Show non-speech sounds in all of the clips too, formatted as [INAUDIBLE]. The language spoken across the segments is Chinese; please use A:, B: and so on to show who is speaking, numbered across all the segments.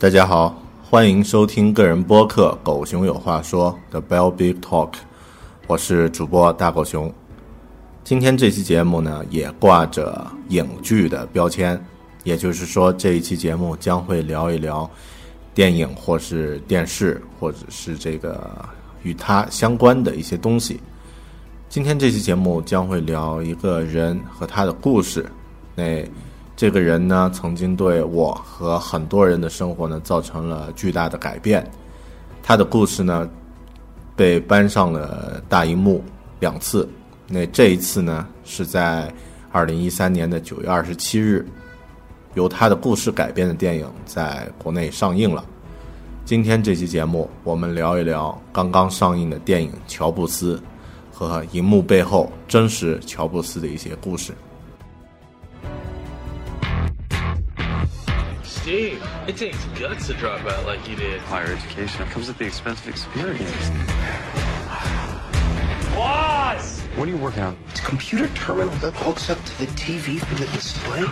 A: 大家好，欢迎收听个人播客《狗熊有话说》的 Bell Big Talk，我是主播大狗熊。今天这期节目呢，也挂着影剧的标签，也就是说，这一期节目将会聊一聊电影或是电视，或者是这个与它相关的一些东西。今天这期节目将会聊一个人和他的故事。那这个人呢，曾经对我和很多人的生活呢，造成了巨大的改变。他的故事呢，被搬上了大荧幕两次。那这一次呢，是在二零一三年的九月二十七日，由他的故事改编的电影在国内上映了。今天这期节目，我们聊一聊刚刚上映的电影《乔布斯》和荧幕背后真实乔布斯的一些故事。
B: Steve, it takes guts to drop out like you did.
C: Higher education comes at the expense of experience.
B: Boss!
C: What are you working on?
D: It's a computer terminal that hooks up to the TV for the display.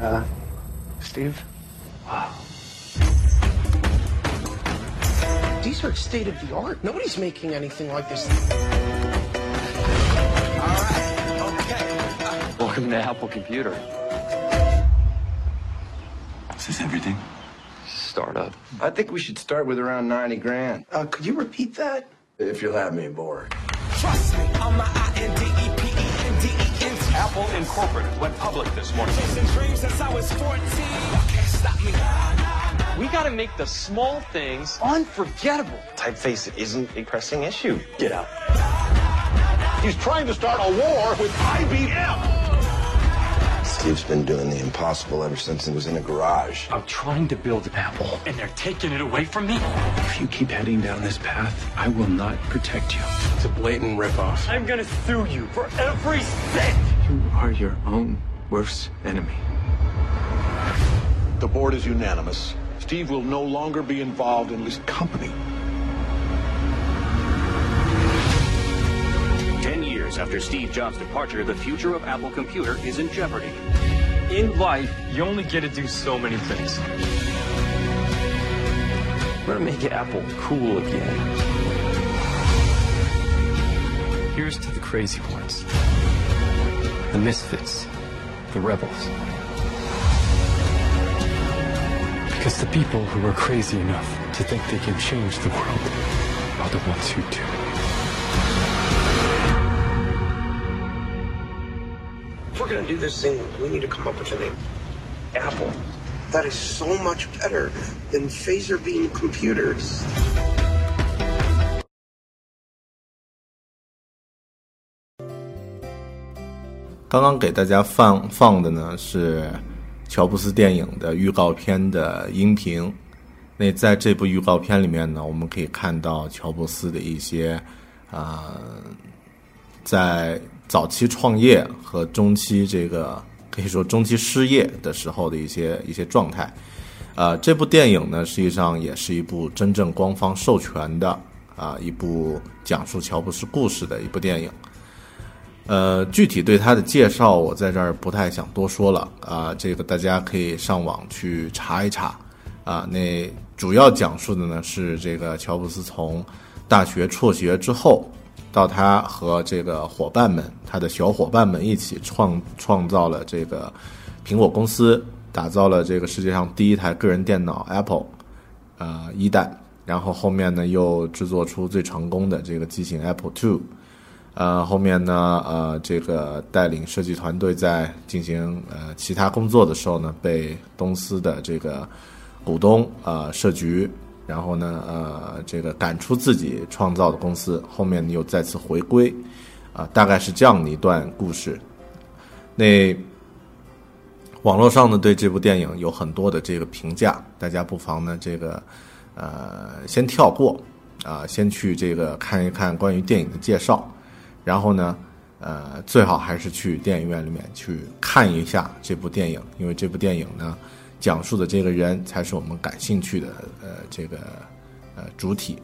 D: Uh, Steve? Wow. These are state of the art. Nobody's making anything like this.
C: Welcome to Apple Computer.
D: Is this everything?
C: Startup.
E: I think we should start with around 90 grand.
D: Uh, could you repeat that?
E: If you'll have me aboard.
F: Trust me, I'm my I-N-D-E-P-E-N-D-E-N-T.
C: Apple Incorporated went public this morning.
F: Chasing dreams since I was 14. Y'all can't stop me.
C: We gotta make the small things unforgettable.
E: Typeface isn't a pressing issue. Get out.
G: He's trying to start a war with IBM.
E: Steve's been doing the impossible ever since he was in a garage.
C: I'm trying to build Apple, and they're taking it away from me.
D: If you keep heading down this path, I will not protect you.
E: It's a blatant ripoff.
C: I'm gonna sue you for every cent.
D: You are your own worst enemy.
G: The board is unanimous. Steve will no longer be involved in this company.
H: After Steve Jobs' departure, the future of Apple Computer is in jeopardy.
C: In life, you only get to do so many things. We're gonna make Apple cool again. Here's to the crazy ones. The misfits. The rebels. Because the people who are crazy enough to think they can change the world are the ones who do.
D: We're gonna do this thing, we need to come up with a name. Apple. that is so much better than phaser beam computers.
A: 刚刚给大家放放的呢是乔布斯电影的预告片的音频。那在这部预告片里面呢，我们可以看到乔布斯的一些啊、在早期创业和中期这个可以说中期失业的时候的一些一些状态。呃，这部电影呢，实际上也是一部真正官方授权的啊、一部讲述乔布斯故事的一部电影。呃，具体对他的介绍，我在这儿不太想多说了啊、这个大家可以上网去查一查啊、那主要讲述的呢是这个乔布斯从大学辍学之后，到他和这个伙伴们，他的小伙伴们一起创创造了这个苹果公司，打造了这个世界上第一台个人电脑 Apple，呃一代，然后后面呢又制作出最成功的这个机型 Apple Two。呃，后面呢，呃，这个带领设计团队在进行呃其他工作的时候呢，被公司的这个股东呃设局，然后呢，呃，这个赶出自己创造的公司，后面又再次回归，啊、大概是这样的一段故事。那网络上呢，对这部电影有很多的这个评价，大家不妨呢，这个呃先跳过啊、先去这个看一看关于电影的介绍。然后呢，呃，最好还是去电影院里面去看一下这部电影，因为这部电影呢，讲述的这个人才是我们感兴趣的呃这个呃主体。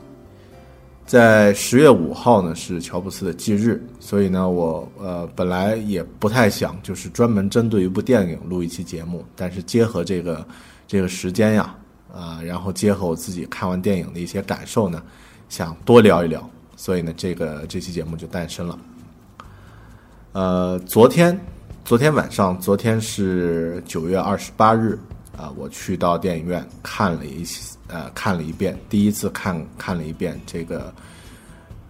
A: 在十月五号呢是乔布斯的忌日，所以呢我呃本来也不太想就是专门针对一部电影录一期节目，但是结合这个这个时间呀啊、然后结合我自己看完电影的一些感受呢，想多聊一聊，所以呢这个这期节目就诞生了。呃，昨天，昨天晚上，昨天是九月二十八日啊、我去到电影院看了一呃看了一遍，第一次看看了一遍这个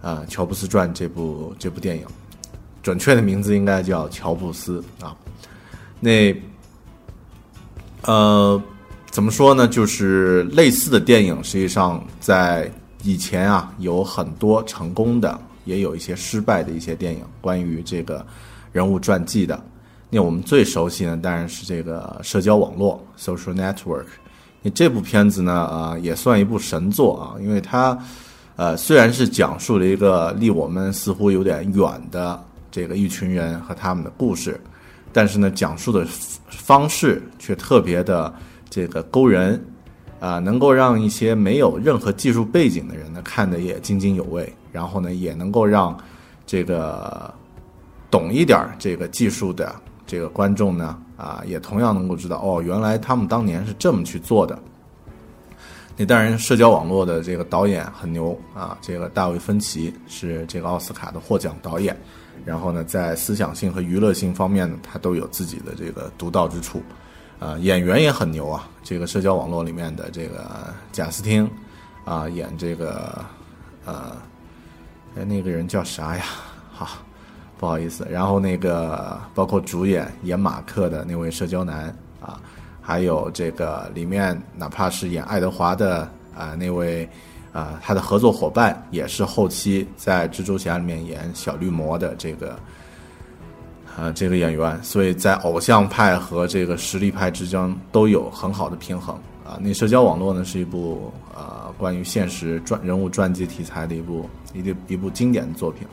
A: 呃《乔布斯传》这部这部电影，准确的名字应该叫《乔布斯》啊。那呃，怎么说呢？就是类似的电影，实际上在以前啊有很多成功的，也有一些失败的一些电影，关于这个人物传记的。那我们最熟悉呢，当然是这个社交网络 （social network）。那这部片子呢，啊、也算一部神作啊，因为它，呃，虽然是讲述了一个离我们似乎有点远的这个一群人和他们的故事，但是呢，讲述的方式却特别的这个勾人，啊、能够让一些没有任何技术背景的人呢看得也津津有味，然后呢，也能够让这个懂一点这个技术的这个观众呢，啊，也同样能够知道哦，原来他们当年是这么去做的。那当然，社交网络的这个导演很牛啊，这个大卫芬奇是这个奥斯卡的获奖导演，然后呢，在思想性和娱乐性方面呢，他都有自己的这个独到之处。啊，演员也很牛啊，这个社交网络里面的这个贾斯汀啊，演这个呃，哎，那个人叫啥呀？不好意思。然后那个包括主演演马克的那位社交男啊，还有这个里面哪怕是演爱德华的啊、那位啊、他的合作伙伴也是后期在蜘蛛侠里面演小绿魔的这个。啊，这个演员，所以在偶像派和这个实力派之间都有很好的平衡啊。那社交网络呢，是一部呃关于现实传人物传记题材的一部一部一部经典的作品。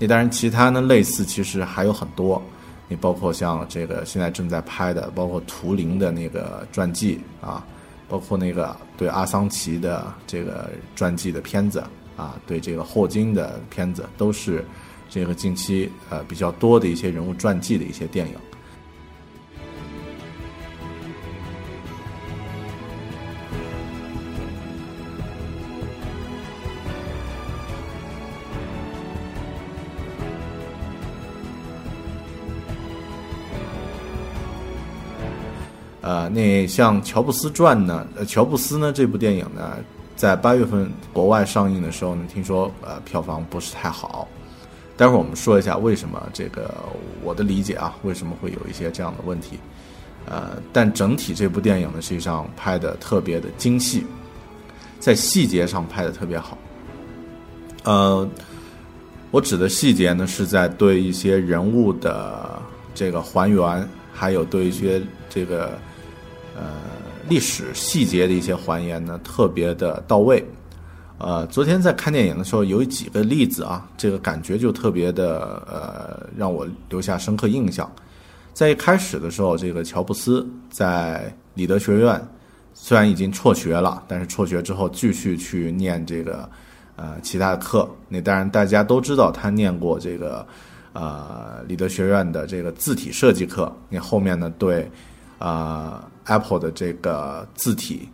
A: 那当然，其他呢类似其实还有很多，你包括像这个现在正在拍的，包括图灵的那个传记啊，包括那个对阿桑奇的这个传记的片子啊，对这个霍金的片子都是。这个近期呃比较多的一些人物传记的一些电影。呃，那像《乔布斯传》呢，呃，乔布斯呢这部电影呢，在八月份国外上映的时候呢，听说呃票房不是太好。待会儿我们说一下为什么这个我的理解啊，为什么会有一些这样的问题。呃，但整体这部电影呢，实际上拍的特别的精细，在细节上拍的特别好。呃，我指的细节呢，是在对一些人物的这个还原，还有对一些这个呃历史细节的一些还原呢，特别的到位。呃，昨天在看电影的时候，有几个例子啊，这个感觉就特别的呃，让我留下深刻印象。在一开始的时候，这个乔布斯在里德学院虽然已经辍学了，但是辍学之后继续去念这个呃其他的课。那当然大家都知道，他念过这个呃里德学院的这个字体设计课。那后面呢，对啊 Apple 的这个字体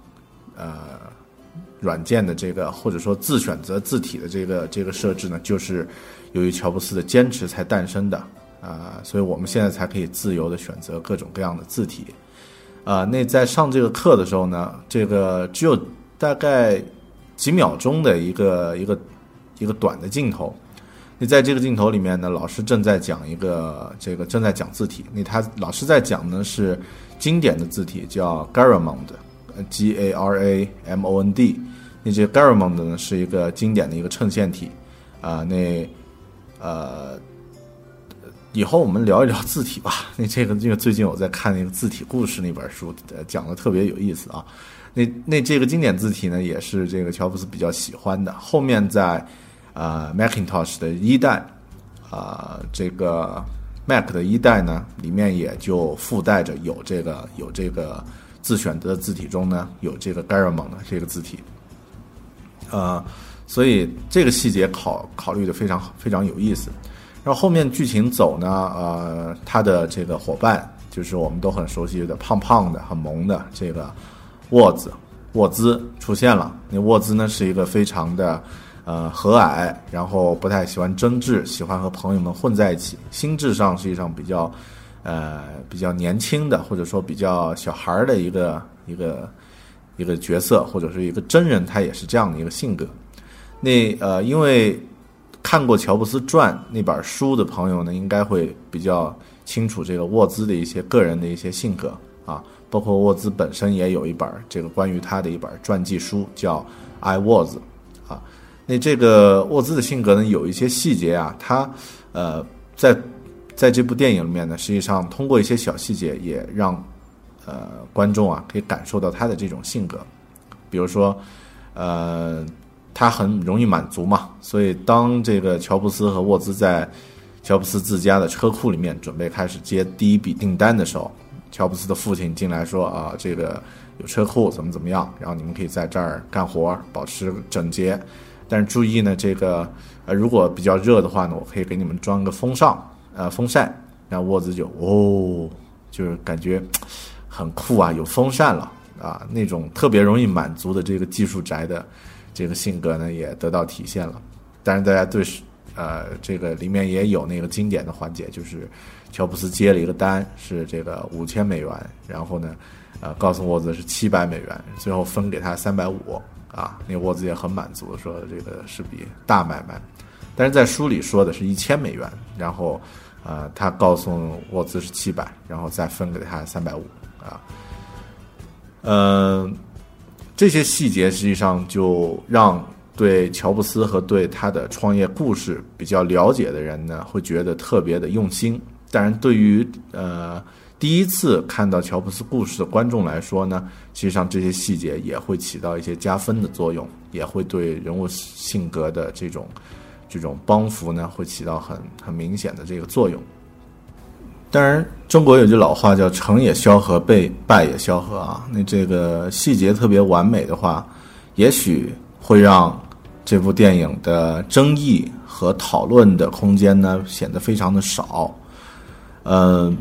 A: 呃。软件的这个或者说自选择字体的这个这个设置呢，就是由于乔布斯的坚持才诞生的啊，所以我们现在才可以自由的选择各种各样的字体啊。那在上这个课的时候呢，这个只有大概几秒钟的一个一个一个短的镜头。那在这个镜头里面呢，老师正在讲一个这个正在讲字体。那他老师在讲呢是经典的字体，叫 Garamond。G A R A M O N D，那这 Garamond 呢是一个经典的一个衬线体啊。那呃，以后我们聊一聊字体吧。[LAUGHS] 那这个因为最近我在看那个字体故事那本书，讲的特别有意思啊。那那这个经典字体呢，也是这个乔布斯比较喜欢的。后面在啊 Macintosh 的一代啊，这个 Mac 的一代呢，里面也就附带着有这个有这个。自选择的字体中呢，有这个 Garamond 的这个字体，呃，所以这个细节考考虑的非常非常有意思。然后后面剧情走呢，呃，他的这个伙伴就是我们都很熟悉的胖胖的、很萌的这个沃兹，沃兹出现了。那沃兹呢是一个非常的呃和蔼，然后不太喜欢争执，喜欢和朋友们混在一起，心智上实际上比较。呃，比较年轻的，或者说比较小孩儿的一个一个一个角色，或者是一个真人，他也是这样的一个性格。那呃，因为看过乔布斯传那本书的朋友呢，应该会比较清楚这个沃兹的一些个人的一些性格啊，包括沃兹本身也有一本这个关于他的一本传记书，叫《I Was》。那这个沃兹的性格呢，有一些细节啊，他呃在。在这部电影里面呢，实际上通过一些小细节，也让呃观众啊可以感受到他的这种性格。比如说，呃，他很容易满足嘛，所以当这个乔布斯和沃兹在乔布斯自家的车库里面准备开始接第一笔订单的时候，乔布斯的父亲进来说啊，这个有车库怎么怎么样，然后你们可以在这儿干活，保持整洁，但是注意呢，这个呃如果比较热的话呢，我可以给你们装个风扇。呃，风扇，然后沃兹就哦，就是感觉很酷啊，有风扇了啊，那种特别容易满足的这个技术宅的这个性格呢，也得到体现了。当然，大家对呃这个里面也有那个经典的环节，就是乔布斯接了一个单，是这个五千美元，然后呢，呃，告诉沃兹是七百美元，最后分给他三百五啊，那沃兹也很满足，说这个是笔大买卖。但是在书里说的是一千美元，然后。呃，他告诉沃兹是七百，然后再分给他三百五啊。嗯，这些细节实际上就让对乔布斯和对他的创业故事比较了解的人呢，会觉得特别的用心。当然，对于呃第一次看到乔布斯故事的观众来说呢，实际上这些细节也会起到一些加分的作用，也会对人物性格的这种。这种帮扶呢，会起到很很明显的这个作用。当然，中国有句老话叫“成也萧何，败败也萧何”啊。那这个细节特别完美的话，也许会让这部电影的争议和讨论的空间呢显得非常的少。嗯，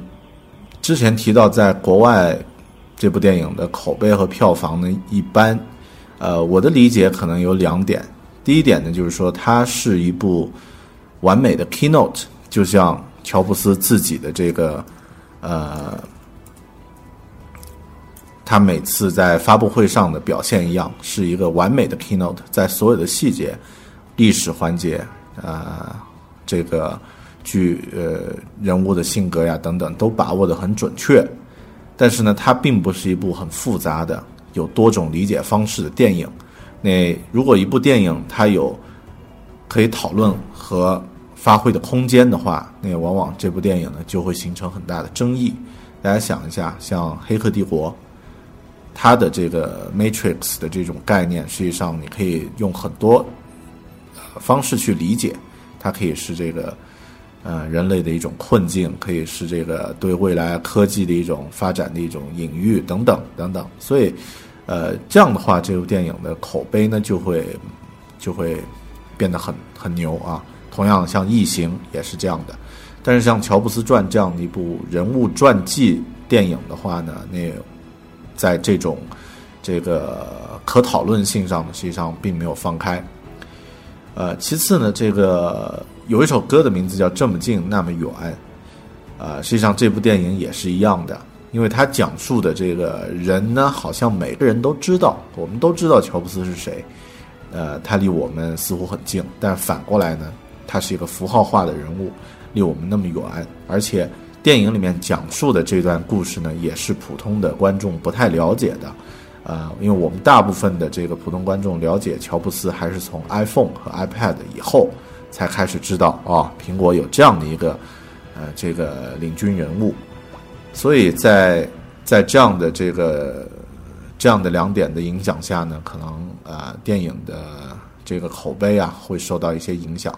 A: 之前提到在国外这部电影的口碑和票房呢一般。呃，我的理解可能有两点。第一点呢，就是说它是一部完美的 keynote，就像乔布斯自己的这个呃，他每次在发布会上的表现一样，是一个完美的 keynote，在所有的细节、历史环节啊，这个剧呃人物的性格呀等等，都把握的很准确。但是呢，它并不是一部很复杂的、有多种理解方式的电影。那如果一部电影它有可以讨论和发挥的空间的话，那往往这部电影呢就会形成很大的争议。大家想一下，像《黑客帝国》，它的这个 Matrix 的这种概念，实际上你可以用很多方式去理解。它可以是这个呃人类的一种困境，可以是这个对未来科技的一种发展的一种隐喻等等等等。所以，呃，这样的话，这部电影的口碑呢就会就会变得很很牛啊。同样，像《异形》也是这样的。但是像《乔布斯传》这样的一部人物传记电影的话呢，那在这种这个可讨论性上呢，实际上并没有放开。呃，其次呢，这个有一首歌的名字叫《这么近那么远》，呃，实际上这部电影也是一样的，因为它讲述的这个人呢，好像每个人都知道，我们都知道乔布斯是谁，呃，他离我们似乎很近，但反过来呢，他是一个符号化的人物。离我们那么远，而且电影里面讲述的这段故事呢，也是普通的观众不太了解的，呃，因为我们大部分的这个普通观众了解乔布斯，还是从 iPhone 和 iPad 以后才开始知道啊，苹果有这样的一个呃这个领军人物，所以在在这样的这个这样的两点的影响下呢，可能呃电影的这个口碑啊会受到一些影响，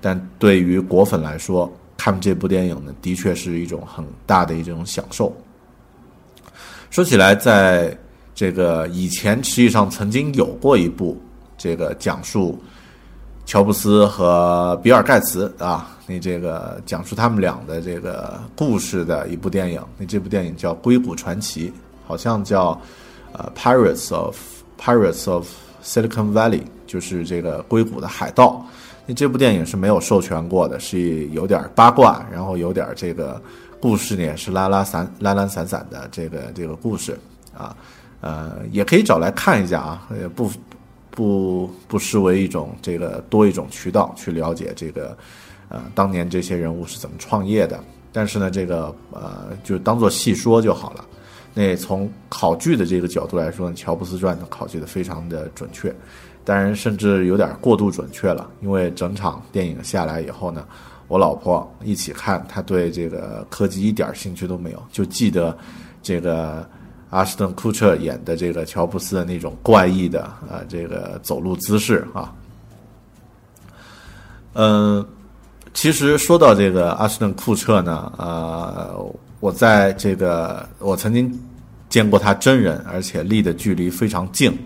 A: 但对于果粉来说。看这部电影呢，的确是一种很大的一种享受。说起来，在这个以前，实际上曾经有过一部这个讲述乔布斯和比尔盖茨啊，那这个讲述他们俩的这个故事的一部电影。那这部电影叫《硅谷传奇》，好像叫呃《Pirates of Pirates of Silicon Valley》，就是这个硅谷的海盗。那这部电影是没有授权过的，是有点八卦，然后有点这个故事呢，也是拉拉散、懒懒散散的这个这个故事啊，呃，也可以找来看一下啊，不不不失为一种这个多一种渠道去了解这个呃当年这些人物是怎么创业的。但是呢，这个呃就当做细说就好了。那从考据的这个角度来说，《乔布斯传》考据的非常的准确。当然，甚至有点过度准确了，因为整场电影下来以后呢，我老婆一起看，她对这个科技一点兴趣都没有，就记得这个阿什顿·库彻演的这个乔布斯的那种怪异的啊这个走路姿势啊。嗯，其实说到这个阿什顿·库彻呢，呃，我在这个我曾经见过他真人，而且离的距离非常近。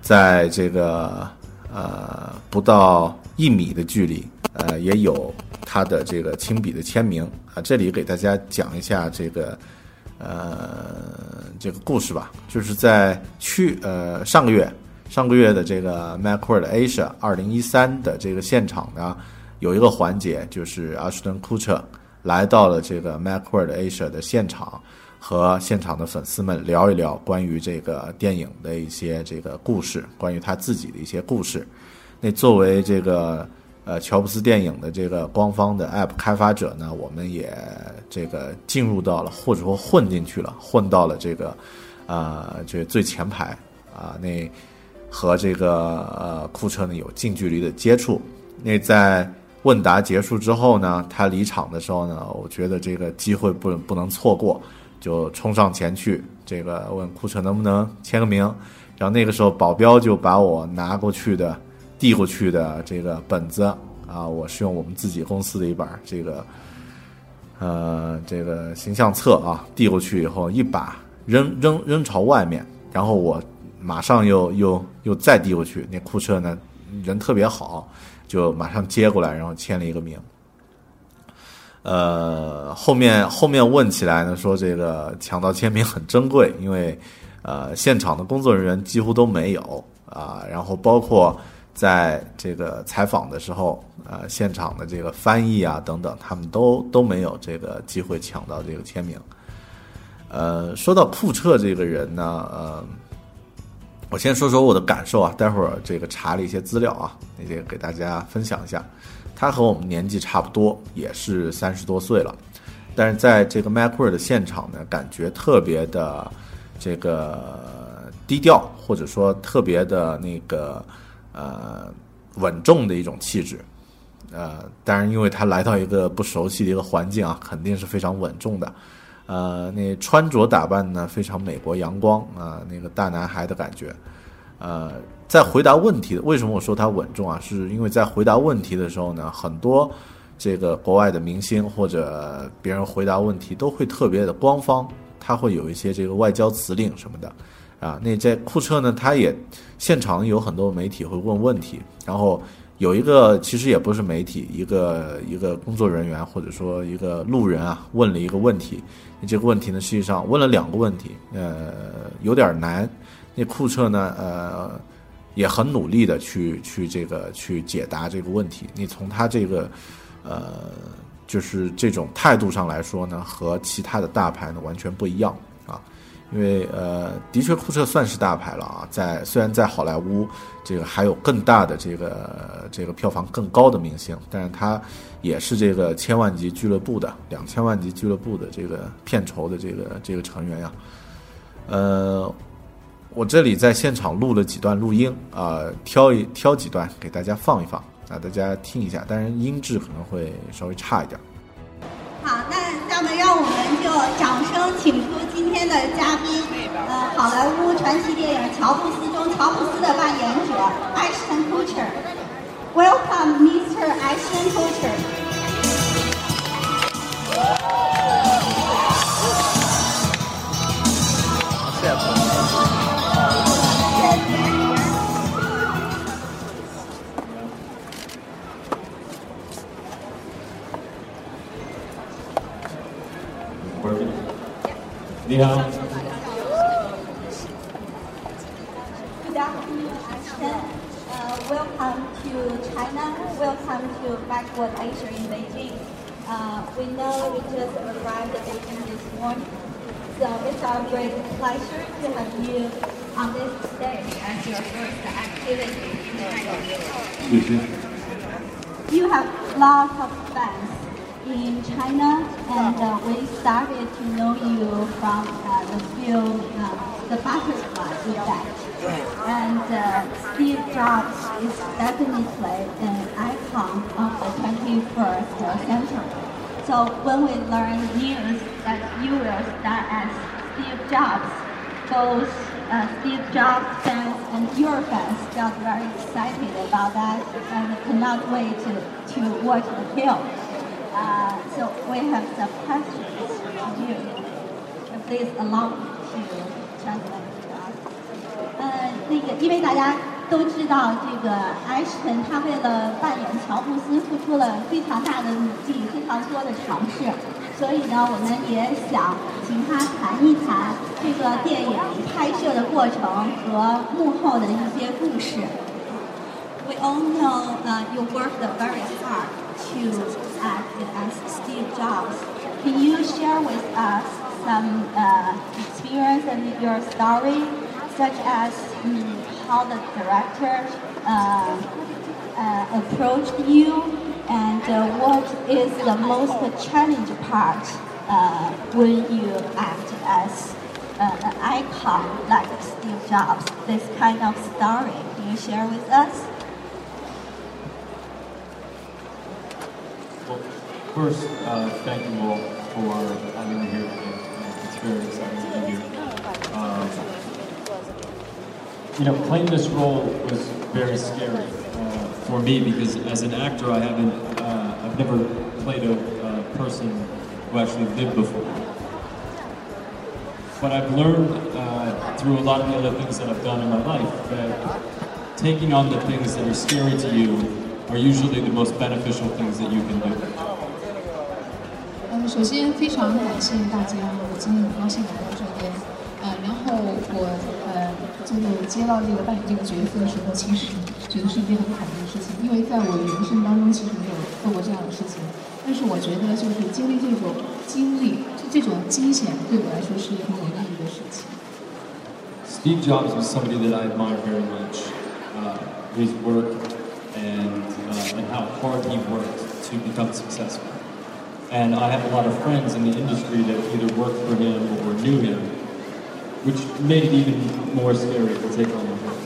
A: 在这个呃不到一米的距离，呃也有他的这个亲笔的签名啊。这里给大家讲一下这个呃这个故事吧，就是在去呃上个月上个月的这个 Macworld Asia 二零一三的这个现场呢，有一个环节就是阿什顿库彻来到了这个 Macworld Asia 的现场。和现场的粉丝们聊一聊关于这个电影的一些这个故事，关于他自己的一些故事。那作为这个呃乔布斯电影的这个官方的 App 开发者呢，我们也这个进入到了或者说混进去了，混到了这个啊这最前排啊，那和这个呃库车呢有近距离的接触。那在问答结束之后呢，他离场的时候呢，我觉得这个机会不不能错过。就冲上前去，这个问库车能不能签个名，然后那个时候保镖就把我拿过去的、递过去的这个本子啊，我是用我们自己公司的一本这个，呃，这个形象册啊，递过去以后一把扔扔扔朝外面，然后我马上又又又再递过去，那库车呢人特别好，就马上接过来，然后签了一个名。呃，后面后面问起来呢，说这个抢到签名很珍贵，因为呃现场的工作人员几乎都没有啊，然后包括在这个采访的时候，呃现场的这个翻译啊等等，他们都都没有这个机会抢到这个签名。呃，说到库彻这个人呢，呃，我先说说我的感受啊，待会儿这个查了一些资料啊，那些给大家分享一下。他和我们年纪差不多，也是三十多岁了。但是在这个 Macworld 的现场呢，感觉特别的这个低调，或者说特别的那个呃稳重的一种气质。呃，当然，因为他来到一个不熟悉的一个环境啊，肯定是非常稳重的。呃，那穿着打扮呢，非常美国阳光啊，那个大男孩的感觉。呃，在回答问题，为什么我说他稳重啊？是因为在回答问题的时候呢，很多这个国外的明星或者别人回答问题都会特别的官方，他会有一些这个外交辞令什么的啊。那在库车呢，他也现场有很多媒体会问问题，然后。有一个其实也不是媒体，一个一个工作人员或者说一个路人啊，问了一个问题。这个问题呢，实际上问了两个问题，呃，有点难。那库彻呢，呃，也很努力的去去这个去解答这个问题。你从他这个呃，就是这种态度上来说呢，和其他的大牌呢完全不一样。因为呃，的确，库彻算是大牌了啊。在虽然在好莱坞，这个还有更大的这个这个票房更高的明星，但是他也是这个千万级俱乐部的两千万级俱乐部的这个片酬的这个这个成员呀。呃，我这里在现场录了几段录音啊，挑一挑几段给大家放一放啊，大家听一下。当然音质可能会稍微差一点。
I: 好，那那么让我们就掌声请出今天的嘉宾，呃，好莱坞传奇电影《乔布斯》中乔布斯的扮演者 Ashton Kutcher。Welcome, Mr. Ashton Kutcher.
J: Good
I: afternoon, Ashton. Uh, welcome to China. Welcome to Backward Asia in Beijing. Uh, we know we just arrived at Beijing this morning, so it's our great pleasure to have you on this stage as your first activity in China. You have lots of fans in China, and uh, we started to know you from uh, the film uh, The Butterfly Effect. And uh, Steve Jobs is definitely an icon of the 21st century. So when we learn news that you will start as Steve Jobs, both uh, Steve Jobs fans and your fans got very excited about that and cannot wait to, to watch the film. So we have some questions for you. Please allow me to translate to us. 呃，那个，因为大家都知道，这个艾什顿他为了扮演乔布斯付出了非常大的努力，非常多的尝试，所以呢，我们也想请他谈一谈这个电影拍摄的过程和幕后的一些故事。We all know uh, you worked very hard to act as Steve Jobs. Can you share with us some uh, experience and your story, such as um, how the director uh, uh, approached you, and uh, what is the most challenging part uh, when you act as uh, an icon like Steve Jobs? This kind of story, can you share with us?
J: First, uh, thank you all for having me here today. It's very exciting to be here. Um, you know, playing this role was very scary uh, for me because as an actor, I haven't, uh, I've never played a person who actually lived before. But I've learned uh, through a lot of the other things that I've done in my life that taking on the things that are scary to you are usually the most beneficial things that you can do.
K: 首先非常感谢大家，我今天很高兴来到这边。呃，然后我呃就是接到这个扮演这个角色的时候，其实觉得是一件很坎坷的事情，因为在我的人生当中其实没有做过这样的事情。但是我觉得就是经历这种经历，就这种惊险对我来说是一个很有意义的事情。
J: Steve Jobs was somebody that I admire very much. Uh, his work and uh, and how hard he worked to become successful. And I have a lot of friends in the industry that either worked for him or knew him, which made it even more scary to take on the role.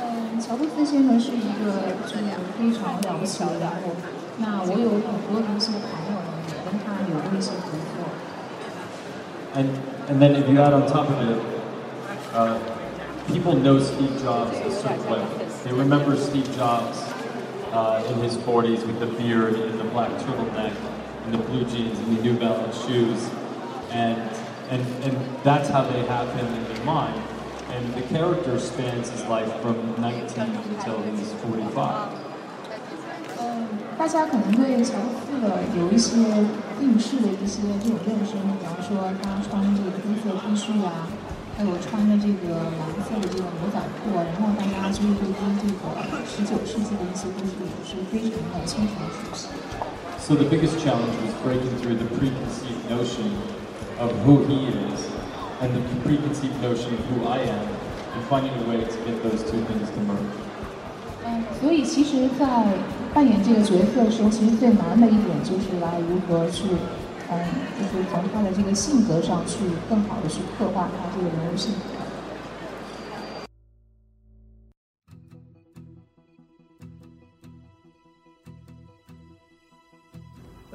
K: 嗯，乔布斯先生是一个就是非常了不起的人物。那我有很多的一些朋友呢，也跟他有过一些合作。
J: And and then if you add on top of it, uh, people know Steve Jobs a certain way. They remember Steve Jobs uh, in his 40s with the beard and the black turtleneck and the blue jeans and the New Balance shoes, and and and that's how they have him in their mind. And the character spans his life from 19 until he's 45.
K: 嗯，大家可能对乔布斯的有一些定式的一些这种认识，比方说他穿这个黑色 T 恤呀、还有穿着这个蓝 色的这个牛仔裤啊，然后大家就是对于这个十九世纪的一些故事也是非常的清楚的熟悉。
J: So the biggest challenge was breaking through the preconceived notion of who he is and the preconceived notion of who I am and finding a way to get those two things to merge.
K: 嗯，所以其实，在扮演这个角色的时候，其实最难的一点就是来如何去，嗯，就是从他的这个性格上去更好的去刻画他这个人物性格。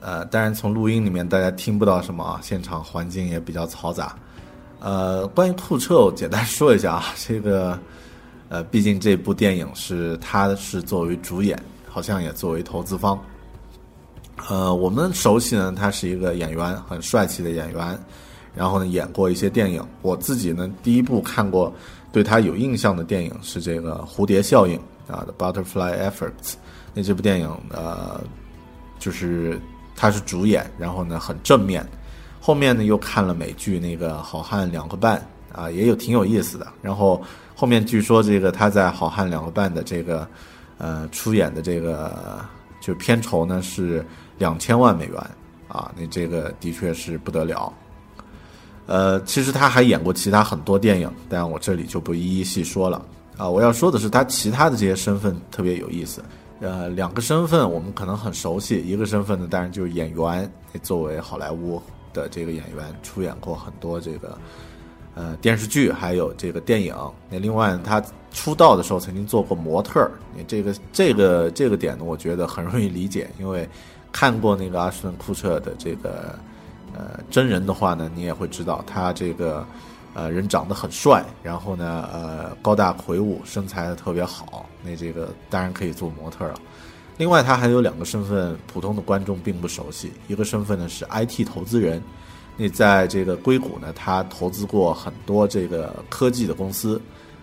A: 呃，当然从录音里面大家听不到什么啊，现场环境也比较嘈杂。呃，关于库彻，我简单说一下啊，这个呃，毕竟这部电影是他是作为主演，好像也作为投资方。呃，我们熟悉呢，他是一个演员，很帅气的演员，然后呢演过一些电影。我自己呢第一部看过对他有印象的电影是这个《蝴蝶效应》啊，《The Butterfly Effect》。那这部电影呃，就是他是主演，然后呢很正面。后面呢又看了美剧那个《好汉两个半》啊，也有挺有意思的。然后后面据说这个他在《好汉两个半》的这个呃出演的这个就片酬呢是两千万美元啊，那这个的确是不得了。呃，其实他还演过其他很多电影，但我这里就不一一细说了啊。我要说的是他其他的这些身份特别有意思。呃，两个身份我们可能很熟悉，一个身份呢当然就是演员，作为好莱坞。的这个演员出演过很多这个呃电视剧，还有这个电影。那另外他出道的时候曾经做过模特儿。你这个这个这个点呢，我觉得很容易理解，因为看过那个阿什顿库彻的这个呃真人的话呢，你也会知道他这个呃人长得很帅，然后呢呃高大魁梧，身材特别好。那这个当然可以做模特了。另外，他还有两个身份，普通的观众并不熟悉。一个身份呢是 IT 投资人，那在这个硅谷呢，他投资过很多这个科技的公司，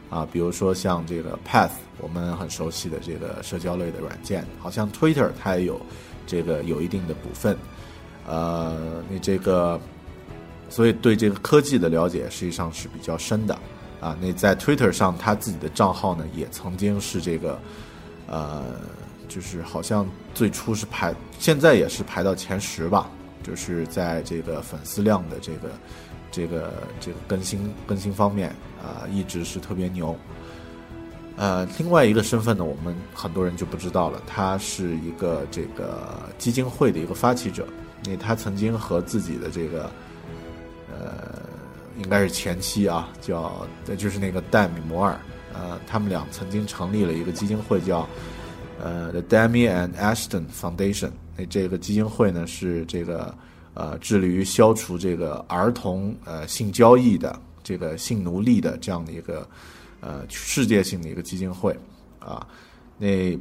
A: 啊，比如说像这个 Path，我们很熟悉的这个社交类的软件，好像 Twitter 它也有这个有一定的股份，呃，那这个，所以对这个科技的了解实际上是比较深的，啊，那在 Twitter 上他自己的账号呢，也曾经是这个，呃。就是好像最初是排，现在也是排到前十吧。就是在这个粉丝量的这个、这个、这个更新更新方面啊、一直是特别牛。呃，另外一个身份呢，我们很多人就不知道了，他是一个这个基金会的一个发起者。那他曾经和自己的这个，应该是前妻啊，叫就是那个戴米摩尔，呃，他们俩曾经成立了一个基金会，叫。呃，The Demi and Ashton Foundation，那这个基金会呢是这个呃致力于消除这个儿童呃性交易的这个性奴隶的这样的一个呃世界性的一个基金会啊。那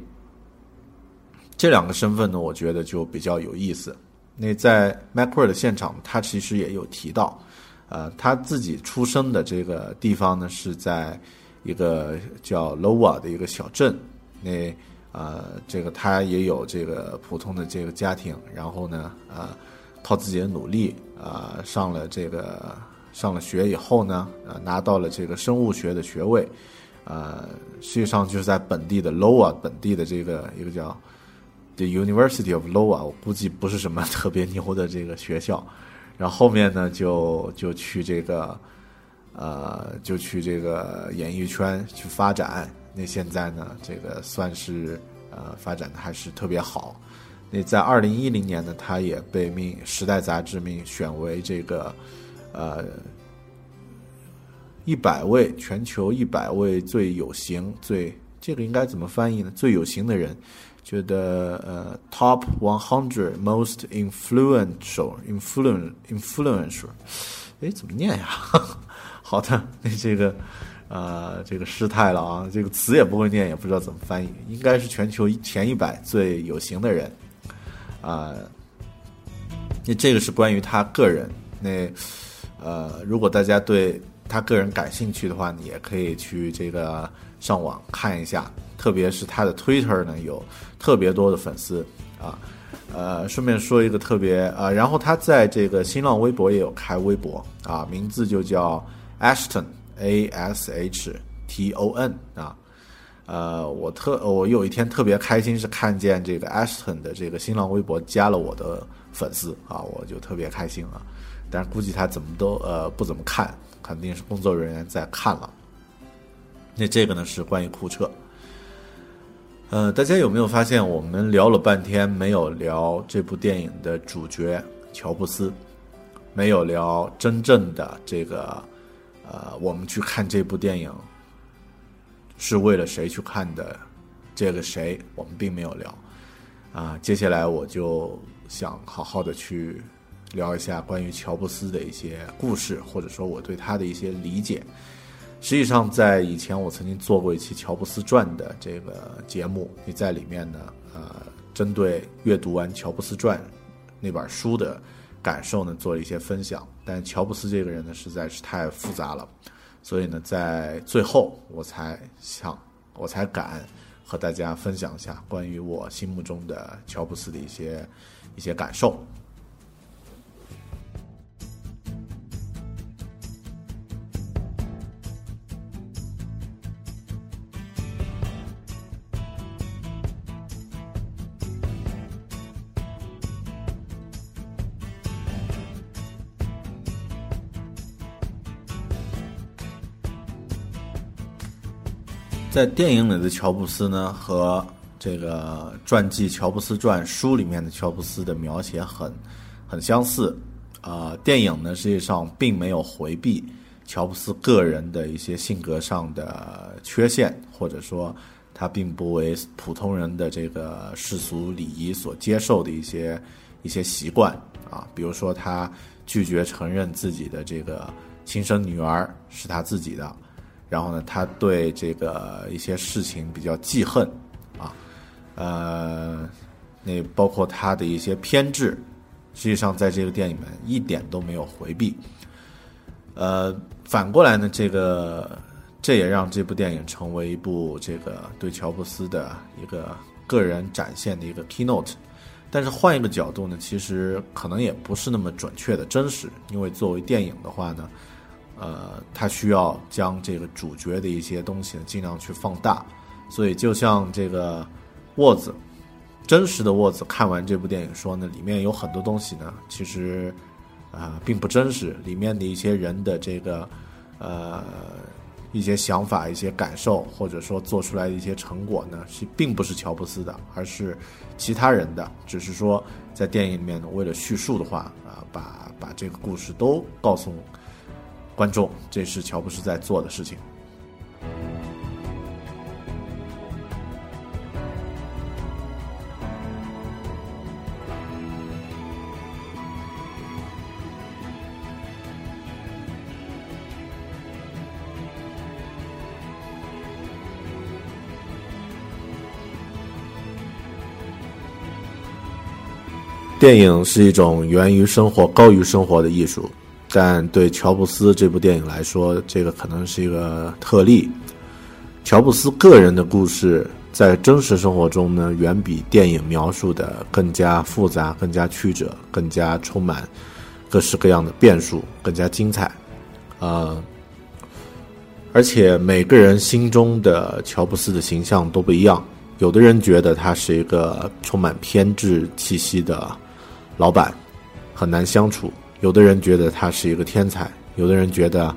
A: 这两个身份呢，我觉得就比较有意思。那在 Macworld 的现场，他其实也有提到，呃，他自己出生的这个地方呢是在一个叫 Lowa 的一个小镇，那。呃，这个他也有这个普通的这个家庭，然后呢，呃，靠自己的努力，呃，上了这个上了学以后呢，呃，拿到了这个生物学的学位，呃，实际上就是在本地的 Lowa 本地的这个一个叫 The University of Lowa，我估计不是什么 [LAUGHS] 特别牛的这个学校，然后后面呢，就就去这个，呃，就去这个演艺圈去发展。那现在呢，这个算是呃发展的还是特别好。那在二零一零年呢，他也被命《时代》杂志命选为这个呃一百位全球一百位最有型、最这个应该怎么翻译呢？最有型的人，觉得呃 Top One Hundred Most Influential Influenc Influential，哎，怎么念呀？[LAUGHS] 好的，那这个。呃，这个失态了啊！这个词也不会念，也不知道怎么翻译，应该是全球前一百最有型的人啊。那这个是关于他个人。那呃，如果大家对他个人感兴趣的话，你也可以去这个上网看一下，特别是他的 Twitter 呢，有特别多的粉丝啊。呃，顺便说一个特别啊，然后他在这个新浪微博也有开微博啊，名字就叫 Ashton。A S H T O N 啊，呃，我特我有一天特别开心，是看见这个 Ashton 的这个新浪微博加了我的粉丝啊，我就特别开心啊。但是估计他怎么都呃不怎么看，肯定是工作人员在看了。那这个呢是关于库彻，呃，大家有没有发现我们聊了半天没有聊这部电影的主角乔布斯，没有聊真正的这个。呃，我们去看这部电影是为了谁去看的？这个谁，我们并没有聊。啊，接下来我就想好好的去聊一下关于乔布斯的一些故事，或者说我对他的一些理解。实际上，在以前我曾经做过一期《乔布斯传》的这个节目，你在里面呢，呃，针对阅读完《乔布斯传》那本书的。感受呢，做了一些分享，但乔布斯这个人呢，实在是太复杂了，所以呢，在最后我才想，我才敢和大家分享一下关于我心目中的乔布斯的一些一些感受。在电影里的乔布斯呢，和这个传记《乔布斯传》书里面的乔布斯的描写很很相似。啊，电影呢实际上并没有回避乔布斯个人的一些性格上的缺陷，或者说他并不为普通人的这个世俗礼仪所接受的一些一些习惯啊，比如说他拒绝承认自己的这个亲生女儿是他自己的。然后呢，他对这个一些事情比较记恨，啊，呃，那包括他的一些偏执，实际上在这个电影里面一点都没有回避。呃，反过来呢，这个这也让这部电影成为一部这个对乔布斯的一个个人展现的一个 keynote。但是换一个角度呢，其实可能也不是那么准确的真实，因为作为电影的话呢。呃，他需要将这个主角的一些东西呢，尽量去放大，所以就像这个沃兹，真实的沃兹看完这部电影说呢，里面有很多东西呢，其实啊并不真实，里面的一些人的这个呃一些想法、一些感受，或者说做出来的一些成果呢，是并不是乔布斯的，而是其他人的，只是说在电影里面呢，为了叙述的话啊，把把这个故事都告诉。观众，这是乔布斯在做的事情。电影是一种源于生活、高于生活的艺术。但对乔布斯这部电影来说，这个可能是一个特例。乔布斯个人的故事在真实生活中呢，远比电影描述的更加复杂、更加曲折、更加充满各式各样的变数、更加精彩。呃，而且每个人心中的乔布斯的形象都不一样。有的人觉得他是一个充满偏执气息的老板，很难相处。有的人觉得他是一个天才，有的人觉得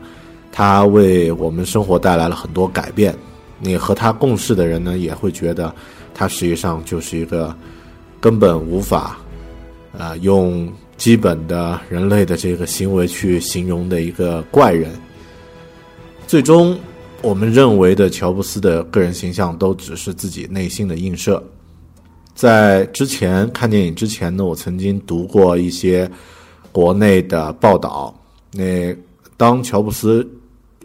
A: 他为我们生活带来了很多改变。你和他共事的人呢，也会觉得他实际上就是一个根本无法，啊，用基本的人类的这个行为去形容的一个怪人。最终，我们认为的乔布斯的个人形象都只是自己内心的映射。在之前看电影之前呢，我曾经读过一些国内的报道。那当乔布斯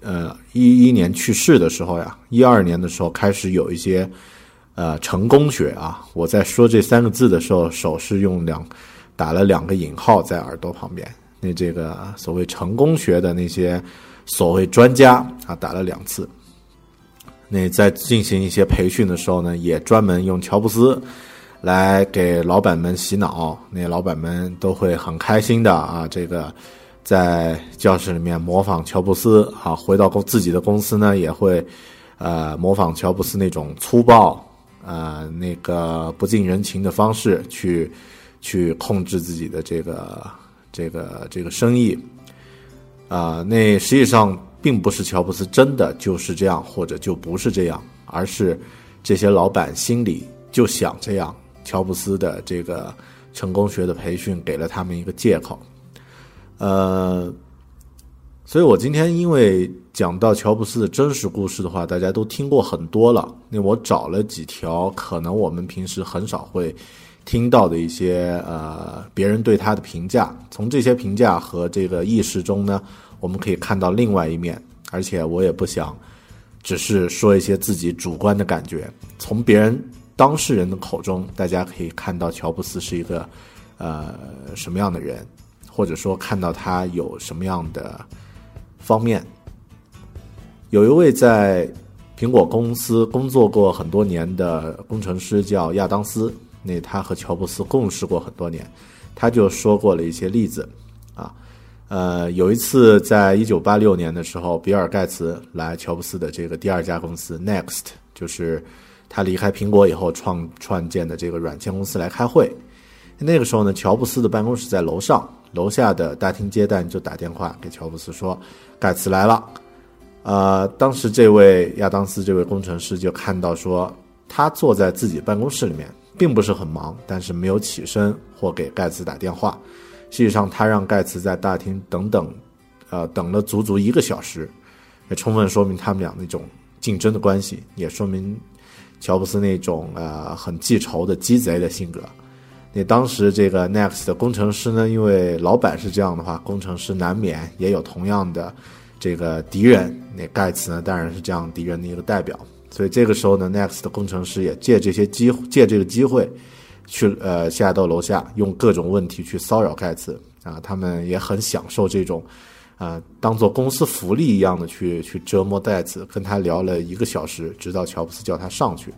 A: 呃一一年去世的时候呀，一二年的时候开始有一些呃成功学啊。我在说这三个字的时候，手是用两打了两个引号在耳朵旁边。那这个所谓成功学的那些所谓专家啊，打了两次。那在进行一些培训的时候呢，也专门用乔布斯。来给老板们洗脑，那老板们都会很开心的啊！这个在教室里面模仿乔布斯啊，回到公自己的公司呢，也会呃模仿乔布斯那种粗暴呃那个不近人情的方式去去控制自己的这个这个这个生意啊。那实际上并不是乔布斯真的就是这样，或者就不是这样，而是这些老板心里就想这样。乔布斯的这个成功学的培训给了他们一个借口，呃，所以我今天因为讲到乔布斯的真实故事的话，大家都听过很多了。那我找了几条可能我们平时很少会听到的一些呃别人对他的评价，从这些评价和这个意识中呢，我们可以看到另外一面。而且我也不想只是说一些自己主观的感觉，从别人。当事人的口中，大家可以看到乔布斯是一个呃什么样的人，或者说看到他有什么样的方面。有一位在苹果公司工作过很多年的工程师叫亚当斯，那他和乔布斯共事过很多年，他就说过了一些例子啊，呃，有一次在一九八六年的时候，比尔盖茨来乔布斯的这个第二家公司 Next，就是。他离开苹果以后创创建的这个软件公司来开会，那个时候呢，乔布斯的办公室在楼上，楼下的大厅接待就打电话给乔布斯说，盖茨来了。呃，当时这位亚当斯这位工程师就看到说，他坐在自己办公室里面，并不是很忙，但是没有起身或给盖茨打电话。实际上，他让盖茨在大厅等等，呃，等了足足一个小时，也充分说明他们俩那种竞争的关系，也说明。乔布斯那种呃很记仇的鸡贼的性格，那当时这个 Next 的工程师呢，因为老板是这样的话，工程师难免也有同样的这个敌人。那盖茨呢，当然是这样敌人的一个代表。所以这个时候呢，Next 的工程师也借这些机借这个机会，去呃下到楼下，用各种问题去骚扰盖茨啊。他们也很享受这种。啊，当做公司福利一样的去去折磨戴茨，跟他聊了一个小时，直到乔布斯叫他上去。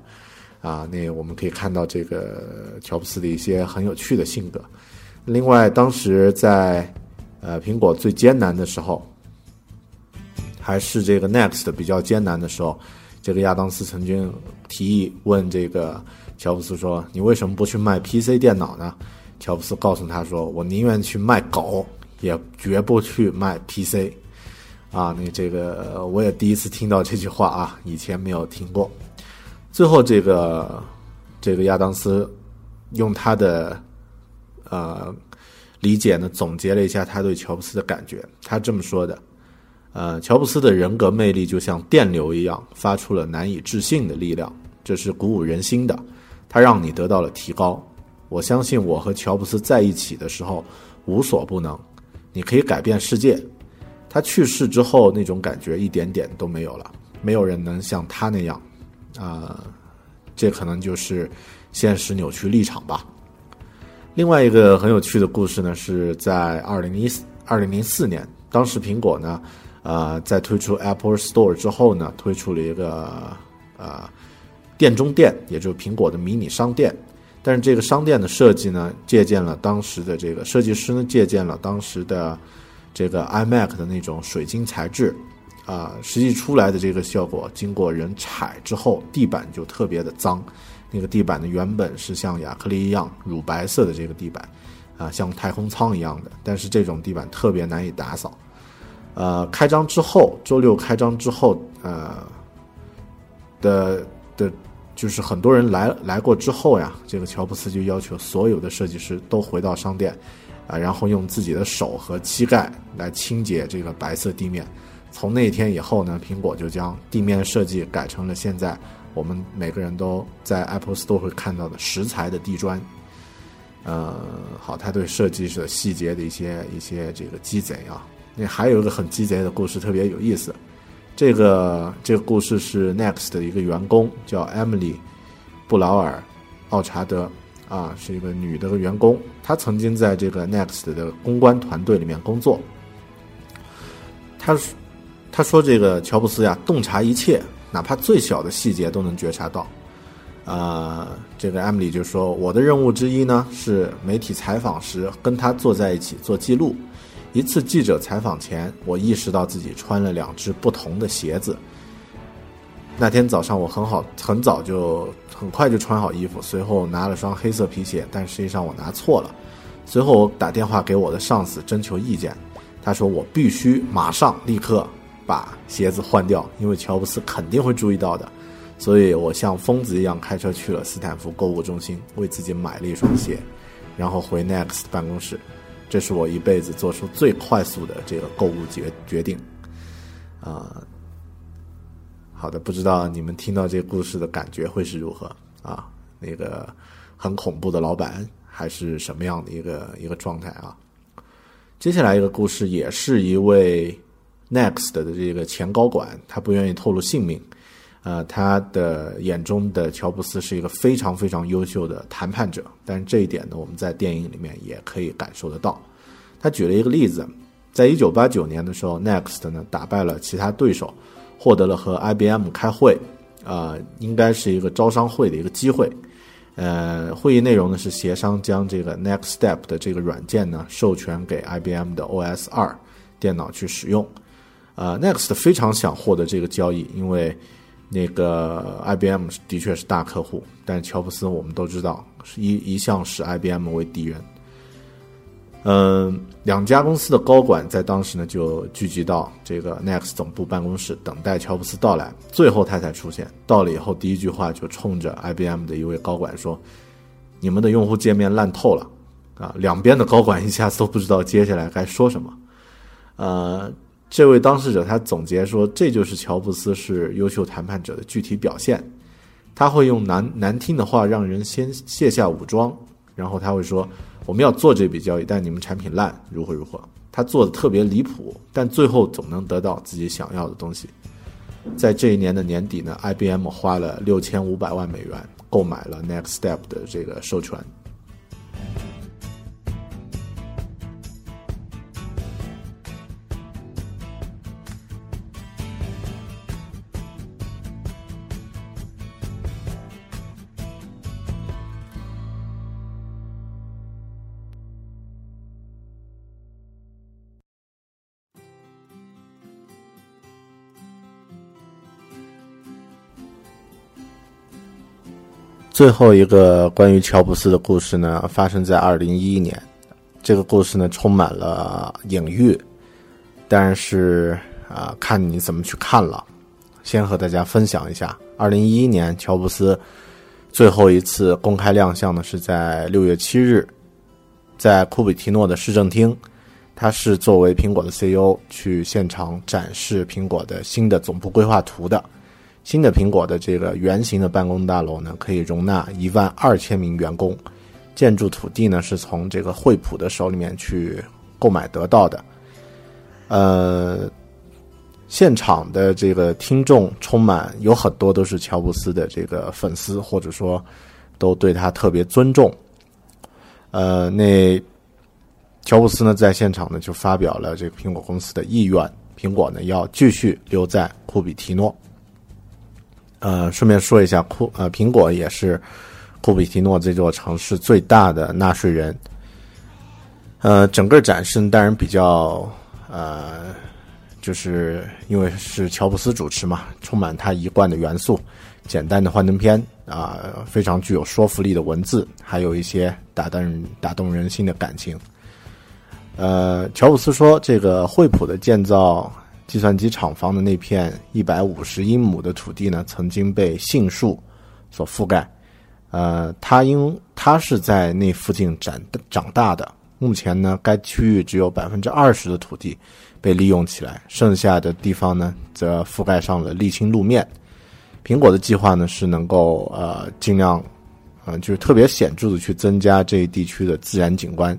A: 啊，那我们可以看到这个乔布斯的一些很有趣的性格。另外，当时在呃苹果最艰难的时候，还是这个 Next 比较艰难的时候，这个亚当斯曾经提议问这个乔布斯说：“你为什么不去卖 PC 电脑呢？”乔布斯告诉他说：“我宁愿去卖狗。”也绝不去卖 PC，啊，那这个我也第一次听到这句话啊，以前没有听过。最后，这个这个亚当斯用他的呃理解呢，总结了一下他对乔布斯的感觉。他这么说的：，呃，乔布斯的人格魅力就像电流一样，发出了难以置信的力量，这是鼓舞人心的。他让你得到了提高。我相信我和乔布斯在一起的时候无所不能。你可以改变世界。他去世之后，那种感觉一点点都没有了。没有人能像他那样，啊，这可能就是现实扭曲立场吧。另外一个很有趣的故事呢，是在二零一二零零四年，当时苹果呢，呃，在推出 Apple Store 之后呢，推出了一个呃店中店，也就是苹果的迷你商店。但是这个商店的设计呢，借鉴了当时的这个设计师呢，借鉴了当时的这个 iMac 的那种水晶材质，啊，实际出来的这个效果，经过人踩之后，地板就特别的脏。那个地板呢，原本是像亚克力一样乳白色的这个地板，啊，像太空舱一样的。但是这种地板特别难以打扫。呃，开张之后，周六开张之后，呃的的。就是很多人来来过之后呀，这个乔布斯就要求所有的设计师都回到商店，啊，然后用自己的手和膝盖来清洁这个白色地面。从那天以后呢，苹果就将地面设计改成了现在我们每个人都在 Apple Store 会看到的石材的地砖。呃，好，他对设计的细节的一些一些这个鸡贼啊。那还有一个很鸡贼的故事，特别有意思。这个这个故事是 Next 的一个员工叫 Emily 布劳尔奥查德啊，是一个女的员工。她曾经在这个 Next 的公关团队里面工作。她她说这个乔布斯呀，洞察一切，哪怕最小的细节都能觉察到。啊，这个 Emily 就说，我的任务之一呢是媒体采访时跟他坐在一起做记录。一次记者采访前，我意识到自己穿了两只不同的鞋子。那天早上我很好，很早就很快就穿好衣服，随后拿了双黑色皮鞋，但实际上我拿错了。随后我打电话给我的上司征求意见，他说我必须马上立刻把鞋子换掉，因为乔布斯肯定会注意到的。所以我像疯子一样开车去了斯坦福购物中心，为自己买了一双鞋，然后回 Next 办公室。这是我一辈子做出最快速的这个购物决决定。啊，好的，不知道你们听到这个故事的感觉会是如何啊？那个很恐怖的老板还是什么样的一个一个状态啊？接下来一个故事也是一位 Next 的这个前高管，他不愿意透露姓名。呃，他的眼中的乔布斯是一个非常非常优秀的谈判者，但是这一点呢，我们在电影里面也可以感受得到。他举了一个例子，在一九八九年的时候，Next 呢打败了其他对手，获得了和 IBM 开会，啊，应该是一个招商会的一个机会。呃，会议内容呢是协商将这个 Next Step 的这个软件呢授权给 IBM 的 OS 二电脑去使用。呃，Next 非常想获得这个交易，因为那个 IBM 的确是大客户，但乔布斯我们都知道是一一向视 IBM 为敌人。嗯，两家公司的高管在当时呢就聚集到这个 Next 总部办公室，等待乔布斯到来。最后他才出现，到了以后第一句话就冲着 IBM 的一位高管说：“你们的用户界面烂透了。”啊，两边的高管一下子都不知道接下来该说什么。呃。这位当事者他总结说：“这就是乔布斯是优秀谈判者的具体表现。他会用难难听的话让人先卸下武装，然后他会说：‘我们要做这笔交易，但你们产品烂，如何如何。’他做的特别离谱，但最后总能得到自己想要的东西。在这一年的年底呢，IBM 花了六千五百万美元购买了 Next Step 的这个授权。”最后一个关于乔布斯的故事呢，发生在二零一一年。这个故事呢，充满了隐喻，但是啊，看你怎么去看了。先和大家分享一下，二零一一年乔布斯最后一次公开亮相呢，是在六月七日，在库比提诺的市政厅。他是作为苹果的 CEO 去现场展示苹果的新的总部规划图的。新的苹果的这个圆形的办公大楼呢，可以容纳一万二千名员工。建筑土地呢，是从这个惠普的手里面去购买得到的。呃，现场的这个听众充满有很多都是乔布斯的这个粉丝，或者说都对他特别尊重。呃，那乔布斯呢，在现场呢就发表了这个苹果公司的意愿，苹果呢要继续留在库比提诺。呃，顺便说一下，库呃，苹果也是库比提诺这座城市最大的纳税人。呃，整个展示当然比较呃，就是因为是乔布斯主持嘛，充满他一贯的元素，简单的幻灯片啊，非常具有说服力的文字，还有一些打动打动人心的感情。呃，乔布斯说，这个惠普的建造。计算机厂房的那片一百五十英亩的土地呢，曾经被杏树所覆盖。呃，他因他是在那附近长长大的。目前呢，该区域只有百分之二十的土地被利用起来，剩下的地方呢，则覆盖上了沥青路面。苹果的计划呢，是能够呃尽量，嗯，就是特别显著的去增加这一地区的自然景观，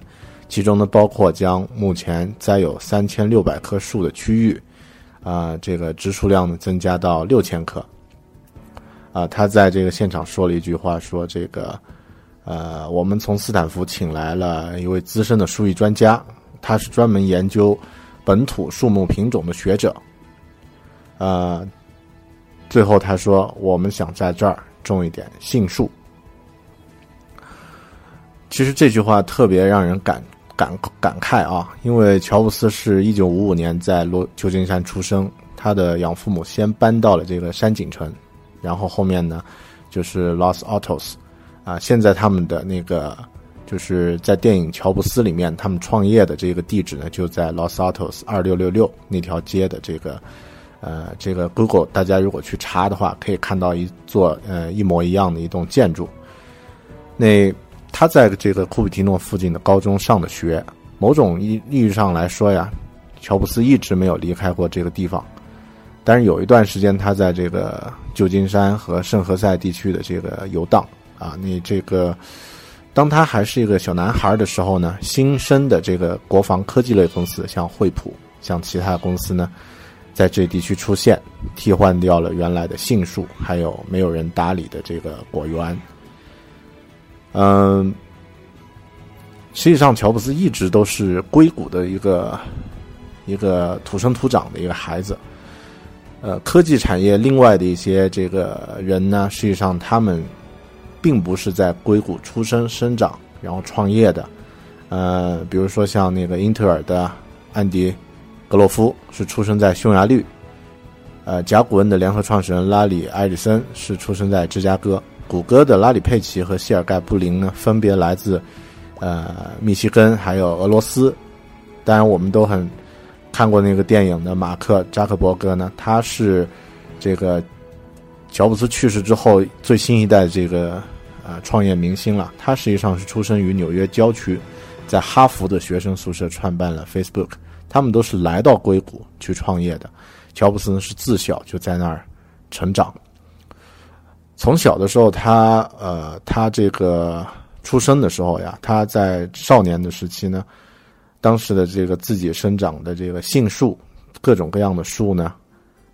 A: 其中呢，包括将目前栽有三千六百棵树的区域，啊，这个植树量呢增加到六千棵。啊，他在这个现场说了一句话，说这个。呃，我们从斯坦福请来了一位资深的树艺专家，他是专门研究本土树木品种的学者。呃，最后他说，我们想在这儿种一点杏树。其实这句话特别让人感感感慨啊，因为乔布斯是一九五五年在罗旧金山出生，他的养父母先搬到了这个山景城，然后后面呢就是 Los Altos。啊，现在他们的那个就是在电影《乔布斯》里面，他们创业的这个地址呢，就在 Los Altos 二六六六那条街的这个，呃，这个 Google，大家如果去查的话，可以看到一座呃一模一样的一栋建筑。那他在这个库比提诺附近的高中上的学，某种意意义上来说呀，乔布斯一直没有离开过这个地方。但是有一段时间，他在这个旧金山和圣何塞地区的这个游荡。啊，你这个，当他还是一个小男孩的时候呢，新生的这个国防科技类公司，像惠普，像其他公司呢，在这地区出现，替换掉了原来的杏树，还有没有人打理的这个果园。嗯，实际上，乔布斯一直都是硅谷的一个一个土生土长的一个孩子。呃，科技产业另外的一些这个人呢，实际上他们。并不是在硅谷出生、生长，然后创业的，呃，比如说像那个英特尔的安迪·格洛夫是出生在匈牙利，呃，甲骨文的联合创始人拉里·埃里森是出生在芝加哥，谷歌的拉里·佩奇和谢尔盖·布林呢，分别来自呃密西根还有俄罗斯。当然，我们都很看过那个电影的马克·扎克伯格呢，他是这个。乔布斯去世之后，最新一代这个呃创业明星了。他实际上是出生于纽约郊区，在哈佛的学生宿舍创办了 Facebook。他们都是来到硅谷去创业的。乔布斯呢是自小就在那儿成长。从小的时候，他呃他这个出生的时候呀，他在少年的时期呢，当时的这个自己生长的这个杏树，各种各样的树呢。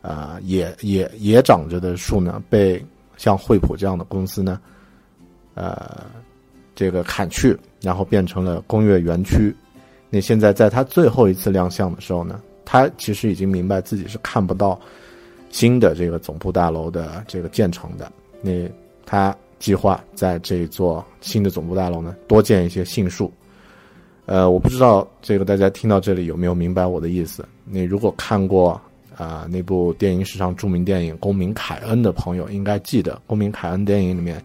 A: 啊，也也也长着的树呢，被像惠普这样的公司呢，呃，这个砍去，然后变成了工业园区。那现在在他最后一次亮相的时候呢，他其实已经明白自己是看不到新的这个总部大楼的这个建成的。那他计划在这座新的总部大楼呢多建一些杏树。呃，我不知道这个大家听到这里有没有明白我的意思？你如果看过。啊，那部电影史上著名电影《公民凯恩》的朋友应该记得，《公民凯恩》电影里面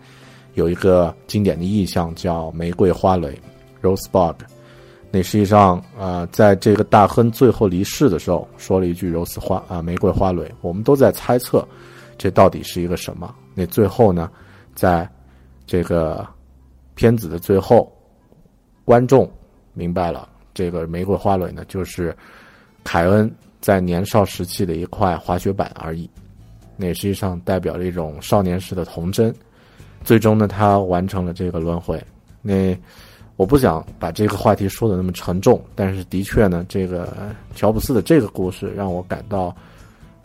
A: 有一个经典的意象叫玫瑰花蕾 （Rosebud）。那实际上，啊，在这个大亨最后离世的时候，说了一句 “rose 花”啊，玫瑰花蕾。我们都在猜测，这到底是一个什么？那最后呢，在这个片子的最后，观众明白了，这个玫瑰花蕾呢，就是凯恩。在年少时期的一块滑雪板而已，那实际上代表了一种少年时的童真。最终呢，他完成了这个轮回。那我不想把这个话题说的那么沉重，但是的确呢，这个乔布斯的这个故事让我感到，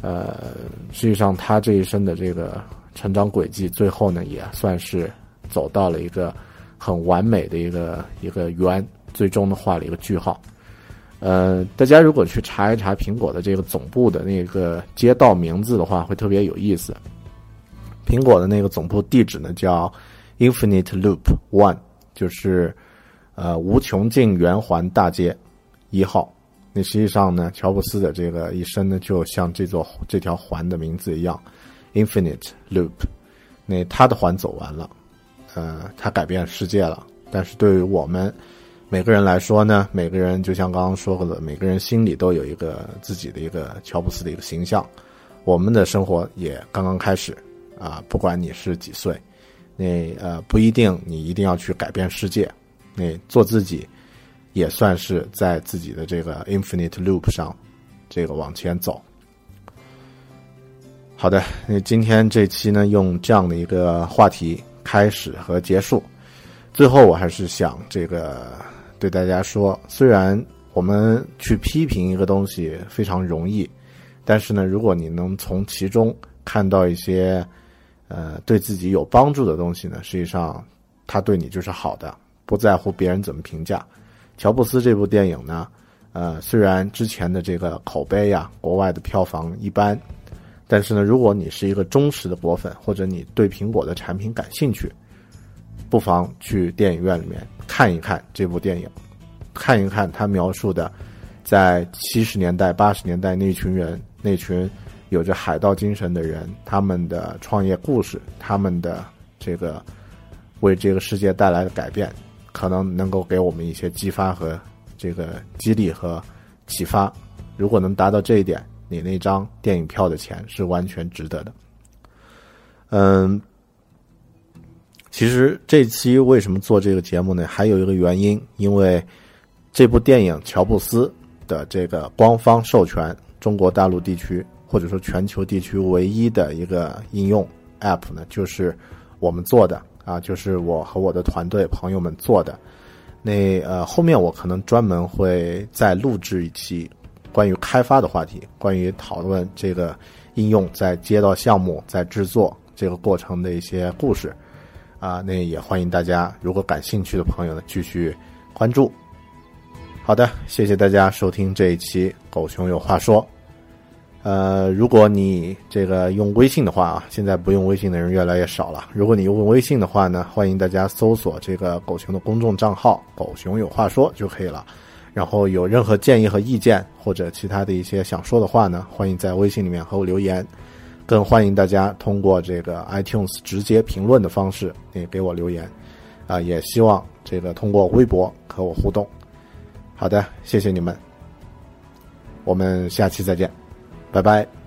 A: 呃，实际上他这一生的这个成长轨迹，最后呢也算是走到了一个很完美的一个一个圆，最终呢画了一个句号。呃，大家如果去查一查苹果的这个总部的那个街道名字的话，会特别有意思。苹果的那个总部地址呢叫 Infinite Loop One，就是呃无穷尽圆环大街一号。那实际上呢，乔布斯的这个一生呢，就像这座这条环的名字一样，Infinite Loop。那他的环走完了，呃，他改变世界了。但是对于我们，每个人来说呢，每个人就像刚刚说过的，每个人心里都有一个自己的一个乔布斯的一个形象。我们的生活也刚刚开始啊，不管你是几岁，那呃不一定你一定要去改变世界，那做自己也算是在自己的这个 infinite loop 上这个往前走。好的，那今天这期呢，用这样的一个话题开始和结束。最后，我还是想这个对大家说，虽然我们去批评一个东西非常容易，但是呢，如果你能从其中看到一些呃对自己有帮助的东西呢，实际上它对你就是好的，不在乎别人怎么评价。乔布斯这部电影呢，呃，虽然之前的这个口碑呀，国外的票房一般。但是呢，如果你是一个忠实的果粉，或者你对苹果的产品感兴趣，不妨去电影院里面看一看这部电影，看一看他描述的在七十年代、八十年代那群人、那群有着海盗精神的人，他们的创业故事，他们的这个为这个世界带来的改变，可能能够给我们一些激发和这个激励和启发。如果能达到这一点，你那张电影票的钱是完全值得的。嗯，其实这期为什么做这个节目呢？还有一个原因，因为这部电影《乔布斯》的这个官方授权，中国大陆地区或者说全球地区唯一的一个应用 App 呢，就是我们做的啊，就是我和我的团队朋友们做的。那呃，后面我可能专门会再录制一期。关于开发的话题，关于讨论这个应用在接到项目、在制作这个过程的一些故事，啊，那也欢迎大家，如果感兴趣的朋友呢，继续关注。好的，谢谢大家收听这一期《狗熊有话说》。呃，如果你这个用微信的话啊，现在不用微信的人越来越少了。如果你用微信的话呢，欢迎大家搜索这个狗熊的公众账号“狗熊有话说”就可以了。然后有任何建议和意见，或者其他的一些想说的话呢，欢迎在微信里面和我留言。更欢迎大家通过这个 iTunes 直接评论的方式，也给我留言。啊，也希望这个通过微博和我互动。好的，谢谢你们，我们下期再见，拜拜。